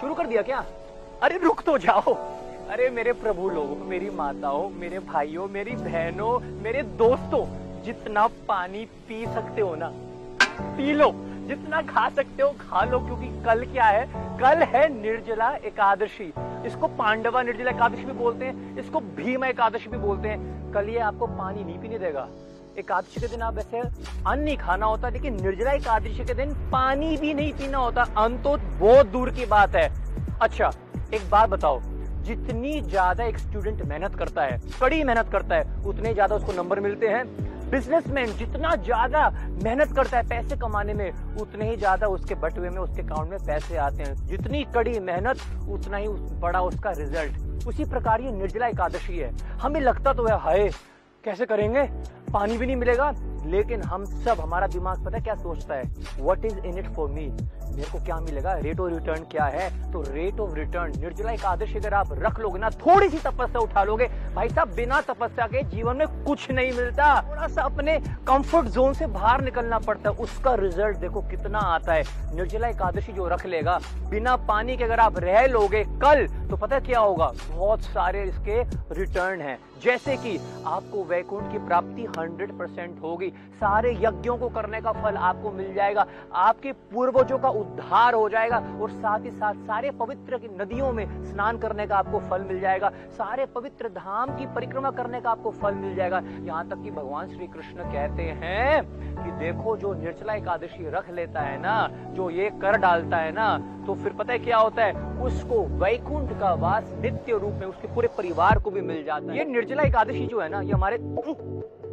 शुरू कर दिया क्या? अरे, रुक तो जाओ। अरे, मेरे प्रभु लोगों, मेरी माताओं, मेरे भाइयों, मेरी बहनों, मेरे दोस्तों, जितना पानी पी सकते हो ना, पी लो। जितना खा सकते हो, खा लो, क्योंकि कल क्या है? कल है निर्जला एकादशी। इसको पांडवा निर्जला एकादशी भी बोलते हैं, इसको भीम एकादशी भी बोलते हैं। कल ये आपको पानी नहीं पीने देगा। एकादशी के दिन आप वैसे अन्न नहीं खाना होता, लेकिन निर्जला एकादशी के दिन पानी भी नहीं पीना होता। अन्न तो बहुत दूर की बात है। अच्छा एक बात बताओ, जितनी ज़्यादा एक स्टूडेंट मेहनत करता है कड़ी मेहनत करता है, उतने ज़्यादा उसको नंबर मिलते हैं। बिजनेसमैन जितना ज़्यादा मेहनत करता है पैसे कमाने में, उतने ही ज़्यादा उसके बटुए में, उसके अकाउंट में पैसे आते हैं। जितनी कड़ी मेहनत, उतना ही बड़ा उसका रिज़ल्ट उसी प्रकार ये निर्जला एकादशी है। हमें लगता तो है, हाय, कैसे करेंगे? पानी भी नहीं मिलेगा, लेकिन हम सब, हमारा दिमाग पता है क्या सोचता है? What is in it for me मेरे को क्या मिलेगा? रेट ऑफ़ रिटर्न क्या है? तो rate of return Nirjala Ekadashi अगर आप रख लोगे ना थोड़ी सी तपस्या उठा लोगे, भाई साहब, बिना तपस्या के जीवन में कुछ नहीं मिलता। थोड़ा सा अपने कंफर्ट जोन से बाहर निकलना पड़ता है, उसका रिज़ल्ट देखो कितना आता है। निर्जला एकादशी जो रख लेगा, बिना पानी के अगर आप रह लोगे कल तो पता क्या होगा? बहुत सारे इसके रिटर्न है। जैसे कि आपको वैकुंठ की प्राप्ति 100 परसेंट होगी। सारे यज्ञों को करने का फल आपको मिल जाएगा। आपके पूर्वजों का उद्धार हो जाएगा और साथ ही साथ सारे पवित्र की नदियों में स्नान करने का आपको फल मिल जाएगा। सारे पवित्र धाम की परिक्रमा करने का आपको फल मिल जाएगा। यहाँ तक कि भगवान श्री कृष्ण कहते हैं कि देखो, जो निर्जला एकादशी रख लेता है ना, जो ये कर डालता है ना तो फिर पता है क्या होता है? उसको वैकुंठ का वास नित्य रूप में उसके पूरे परिवार को भी मिल जाता है। ये निर्जला एकादशी जो है ना, ये हमारे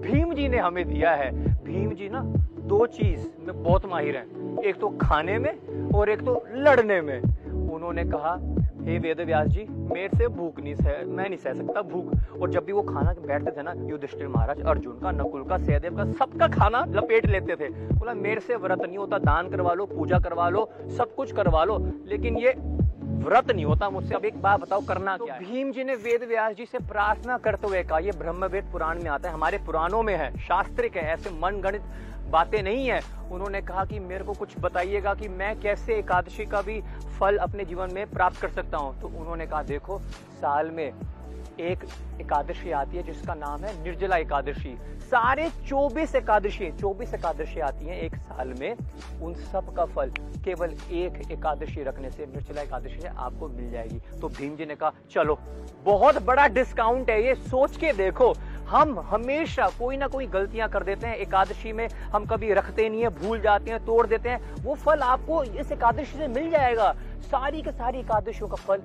भीम जी ने हमें दिया है। भीम जी ना, दो चीज़ में बहुत माहिर हैं। एक तो खाने में और एक तो लड़ने में। उन्होंने कहा, हे वेद व्यास जी, मेरे से भूख नहीं सह, मैं नहीं सह सकता भूख। और जब भी वो खाना बैठते थे ना, युधिष्ठिर महाराज, अर्जुन का, नकुल का, सहदेव का, सबका खाना लपेट लेते थे। बोला, मेरे से व्रत नहीं होता, दान करवा लो, पूजा करवा लो, सब कुछ करवा लो। लेकिन ये व्रत नहीं होता मुझसे अब एक बात बताओ करना तो क्या भीम जी ने वेद व्यास जी से प्रार्थना करते हुए कहा ये ब्रह्मवेद पुराण में आता है हमारे पुराणों में है शास्त्रिक है ऐसे मन गणित बातें नहीं है। उन्होंने कहा कि मेरे को कुछ बताइएगा कि मैं कैसे एकादशी का भी फल अपने जीवन में प्राप्त कर सकता हूँ। तो उन्होंने कहा, देखो, साल में एक एकादशी आती है जिसका नाम है निर्जला एकादशी। सारे 24 एकादशी 24 एकादशी आती हैं एक साल में। उन सब का फल केवल एक एकादशी रखने से निर्जला एकादशी आपको मिल जाएगी। तो भीम जी ने कहा, चलो, बहुत बड़ा डिस्काउंट है ये। सोच के देखो हम हमेशा कोई ना कोई गलतियाँ कर देते हैं, एकादशी में हम कभी रखते नहीं है, भूल जाते हैं, तोड़ देते हैं। वो फल आपको इस एकादशी से मिल जाएगा। सारी के सारी एकादशियों का फल।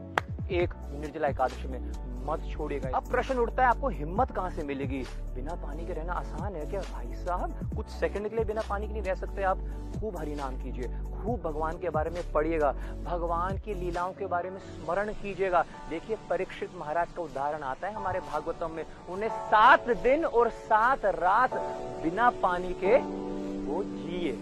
एक निर्जला एकादशी में मत छोड़िएगा। अब प्रश्न उठता है, आपको हिम्मत कहाँ से मिलेगी? बिना पानी के रहना आसान है क्या? भाई साहब, कुछ सेकंड के लिए बिना पानी के नहीं रह सकते आप। खूब हरि नाम कीजिए, खूब भगवान के बारे में पढ़िएगा, भगवान की लीलाओं के बारे में स्मरण कीजिएगा। देखिए, परीक्षित महाराज का उदाहरण आता है हमारे भागवतम में। उन्हें सात दिन और सात रात बिना पानी के वो जिए।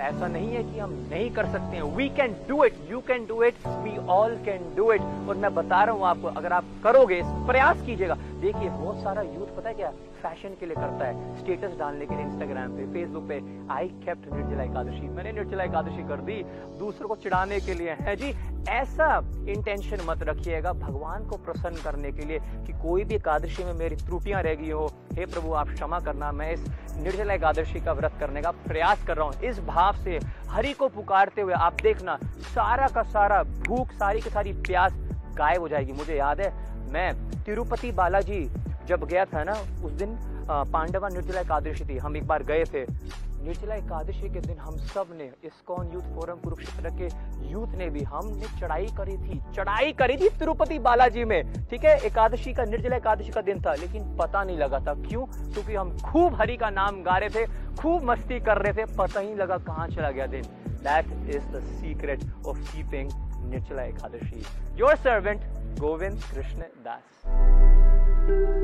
ऐसा नहीं है कि हम नहीं कर सकते हैं। We can do it you can do it we all can do it और मैं बता रहा हूँ आपको, अगर आप करोगे, प्रयास कीजिएगा देखिए, बहुत सारा यूथ पता है क्या? फ़ैशन के लिए करता है। स्टेटस डालने के लिए इंस्टाग्राम पे फेसबुक पे। आई केप्ट निर्जला एकादशी मैंने निर्जला एकादशी कर दी। दूसरों को चिढ़ाने के लिए है जी। ऐसा इंटेंशन मत रखिएगा भगवान को प्रसन्न करने के लिए कि कोई भी एकादशी में मेरी त्रुटियाँ रह गई हो। हे प्रभु, आप क्षमा करना। मैं इस निर्जला एकादशी का व्रत करने का प्रयास कर रहा हूँ। इस भाव से हरि को पुकारते हुए आप देखना, सारा का सारा भूख, सारी की सारी प्यास गायब हो जाएगी। मुझे याद है, मैं तिरुपति बालाजी जब गया था ना, उस दिन पांडवा निर्जला एकादशी थी। हम एक बार गए थे। निर्जला एकादशी के दिन हम सबने इस्कॉन यूथ फोरम कुरुक्षेत्र के यूथ ने भी हमने चढ़ाई करी थी। चढ़ाई करी थी तिरुपति बालाजी में। ठीक है, एकादशी का, निर्जला एकादशी का दिन था, लेकिन पता नहीं लगा था क्यों? क्योंकि हम खूब हरि का नाम गा रहे थे, खूब मस्ती कर रहे थे, पता ही लगा कहाँ चला गया दिन। That is the secret of keeping Nirjala Ekadashi. Your servant Govind Krishna Das.